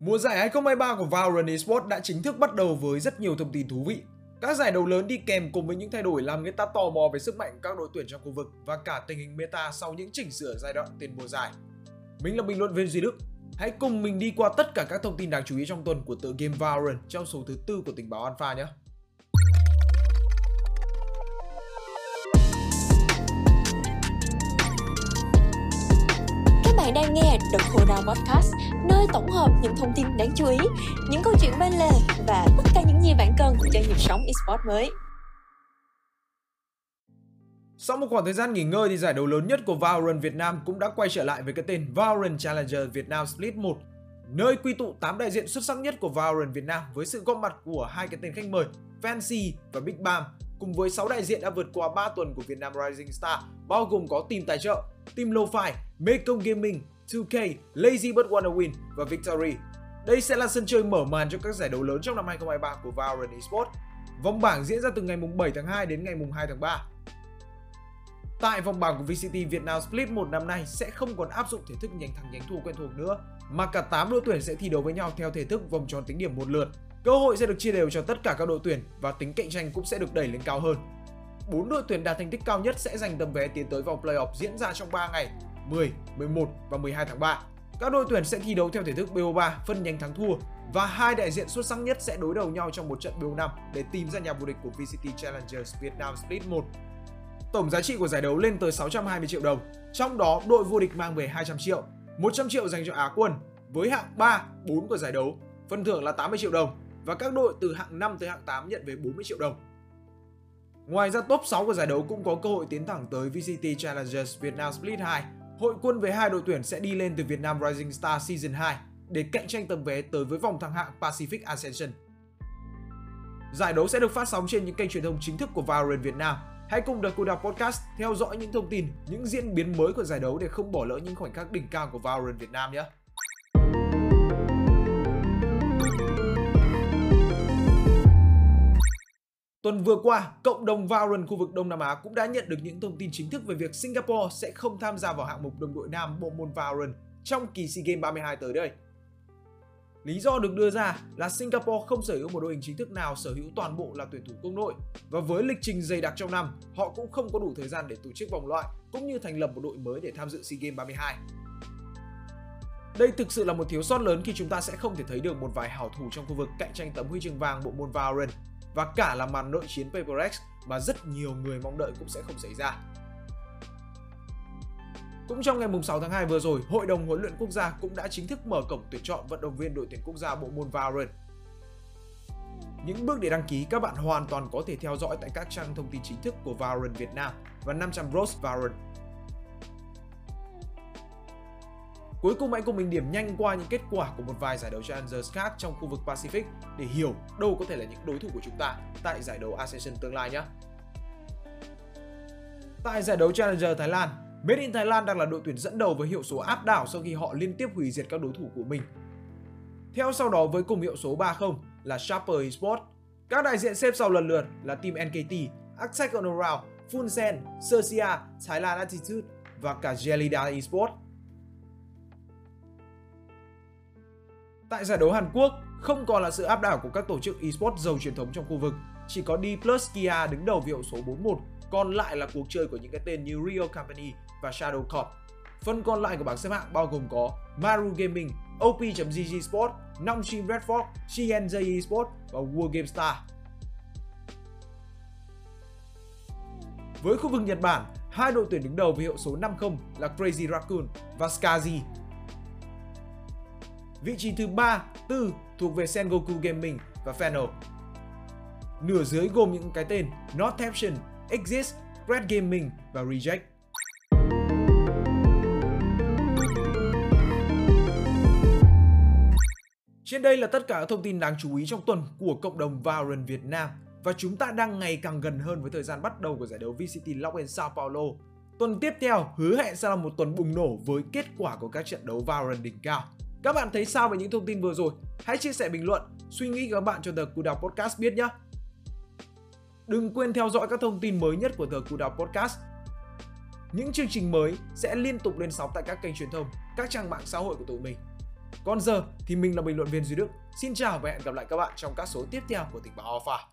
Mùa giải 2023 của Valorant Esports đã chính thức bắt đầu với rất nhiều thông tin thú vị. Các giải đấu lớn đi kèm cùng với những thay đổi làm người ta tò mò về sức mạnh các đội tuyển trong khu vực và cả tình hình meta sau những chỉnh sửa giai đoạn tiền mùa giải. Mình là bình luận viên Duy Đức. Hãy cùng mình đi qua tất cả các thông tin đáng chú ý trong tuần của tựa game Valorant trong số thứ tư của tình báo Alpha nhé. Các bạn đang nghe The Cooldown Podcast, nơi tổng hợp những thông tin đáng chú ý, những câu chuyện bên lề và tất cả những gì bạn cần cho nhịp sống esports mới. Sau một khoảng thời gian nghỉ ngơi thì giải đấu lớn nhất của Valorant Việt Nam cũng đã quay trở lại với cái tên Valorant Challenger Việt Nam Split 1 nơi quy tụ 8 đại diện xuất sắc nhất của Valorant Việt Nam với sự góp mặt của hai cái tên khách mời Fancy và Big Bam cùng với 6 đại diện đã vượt qua 3 tuần của Việt Nam Rising Star bao gồm có team tài trợ, team Lo-Fi, Mekong Gaming, 2K, Lazy But Wanna Win và Victory. Đây sẽ là sân chơi mở màn cho các giải đấu lớn trong năm 2023 của Valorant Esports. Vòng bảng diễn ra từ ngày 7 tháng 2 đến ngày 2 tháng 3. Tại vòng bảng của VCT Việt Nam Split 1 năm nay sẽ không còn áp dụng thể thức nhánh thắng nhánh thua quen thuộc nữa, mà cả 8 đội tuyển sẽ thi đấu với nhau theo thể thức vòng tròn tính điểm một lượt. Cơ hội sẽ được chia đều cho tất cả các đội tuyển và tính cạnh tranh cũng sẽ được đẩy lên cao hơn. 4 đội tuyển đạt thành tích cao nhất sẽ giành tấm vé tiến tới vòng playoff diễn ra trong 3 ngày 10, 11 và 12 tháng 3. Các đội tuyển sẽ thi đấu theo thể thức BO3 phân nhánh thắng thua và hai đại diện xuất sắc nhất sẽ đối đầu nhau trong một trận BO5 để tìm ra nhà vô địch của VCT Challengers Việt Nam Split 1. Tổng giá trị của giải đấu lên tới 620 triệu đồng, trong đó đội vô địch mang về 200 triệu, 100 triệu dành cho Á quân với hạng 3, 4 của giải đấu, phần thưởng là 80 triệu đồng và các đội từ hạng 5 tới hạng 8 nhận về 40 triệu đồng. Ngoài ra top 6 của giải đấu cũng có cơ hội tiến thẳng tới VCT Challengers Việt Nam Split 2 Hội quân với hai đội tuyển sẽ đi lên từ Việt Nam Rising Star Season 2 để cạnh tranh tấm vé tới với vòng thăng hạng Pacific Ascension. Giải đấu sẽ được phát sóng trên những kênh truyền thông chính thức của Valorant Việt Nam. Hãy cùng The Kuda Podcast theo dõi những thông tin, những diễn biến mới của giải đấu để không bỏ lỡ những khoảnh khắc đỉnh cao của Valorant Việt Nam nhé. Tuần vừa qua, cộng đồng Valorant khu vực Đông Nam Á cũng đã nhận được những thông tin chính thức về việc Singapore sẽ không tham gia vào hạng mục đồng đội nam bộ môn Valorant trong kỳ SEA Games 32 tới đây. Lý do được đưa ra là Singapore không sở hữu một đội hình chính thức nào sở hữu toàn bộ là tuyển thủ quốc nội và với lịch trình dày đặc trong năm, họ cũng không có đủ thời gian để tổ chức vòng loại cũng như thành lập một đội mới để tham dự SEA Games 32. Đây thực sự là một thiếu sót lớn khi chúng ta sẽ không thể thấy được một vài hảo thủ trong khu vực cạnh tranh tấm huy chương vàng bộ môn Valorant và cả là màn nội chiến Paper X mà rất nhiều người mong đợi cũng sẽ không xảy ra. Cũng trong ngày 6 tháng 2 vừa rồi, Hội đồng huấn luyện quốc gia cũng đã chính thức mở cổng tuyển chọn vận động viên đội tuyển quốc gia bộ môn Valorant. Những bước để đăng ký các bạn hoàn toàn có thể theo dõi tại các trang thông tin chính thức của Valorant Việt Nam và 500 Rose Valorant Cuối cùng hãy cùng mình điểm nhanh qua những kết quả của một vài giải đấu Challengers khác trong khu vực Pacific để hiểu đâu có thể là những đối thủ của chúng ta tại giải đấu Ascension tương lai nhé. Tại giải đấu Challenger Thái Lan, Made in Thái Lan đang là đội tuyển dẫn đầu với hiệu số áp đảo sau khi họ liên tiếp hủy diệt các đối thủ của mình. Theo sau đó với cùng hiệu số 3-0 là Sharper Esports. Các đại diện xếp sau lần lượt là team NKT, Attack on Around, Funsen, Cercia, Thailand Attitude và cả Gelida Esports. Tại giải đấu Hàn Quốc, không còn là sự áp đảo của các tổ chức esports giàu truyền thống trong khu vực, chỉ có D Plus Kia đứng đầu hiệu số 41, còn lại là cuộc chơi của những cái tên như Rio Company và Shadow Corp. Phần còn lại của bảng xếp hạng bao gồm có Maru Gaming, OP.GG Sport, Nongshim Red Fox, CNJ Esports và Wargame Star. Với khu vực Nhật Bản, hai đội tuyển đứng đầu với hiệu số 50 là Crazy Raccoon và Skazi Vị trí thứ 3, 4 thuộc về Sengoku Gaming và Fennel. Nửa dưới gồm những cái tên Northampton, Exist, Red Gaming và Reject. Trên đây là tất cả các thông tin đáng chú ý trong tuần của cộng đồng Valorant Việt Nam và chúng ta đang ngày càng gần hơn với thời gian bắt đầu của giải đấu VCT Lock Sao Paulo. Tuần tiếp theo hứa hẹn sẽ là một tuần bùng nổ với kết quả của các trận đấu Valorant đỉnh cao. Các bạn thấy sao về những thông tin vừa rồi? Hãy chia sẻ bình luận, suy nghĩ của các bạn cho The Cool Podcast biết nhé. Đừng quên theo dõi các thông tin mới nhất của The Cool Podcast. Những chương trình mới sẽ liên tục lên sóng tại các kênh truyền thông, các trang mạng xã hội của tụi mình. Còn giờ thì mình là bình luận viên Duy Đức. Xin chào và hẹn gặp lại các bạn trong các số tiếp theo của Tình báo Alpha.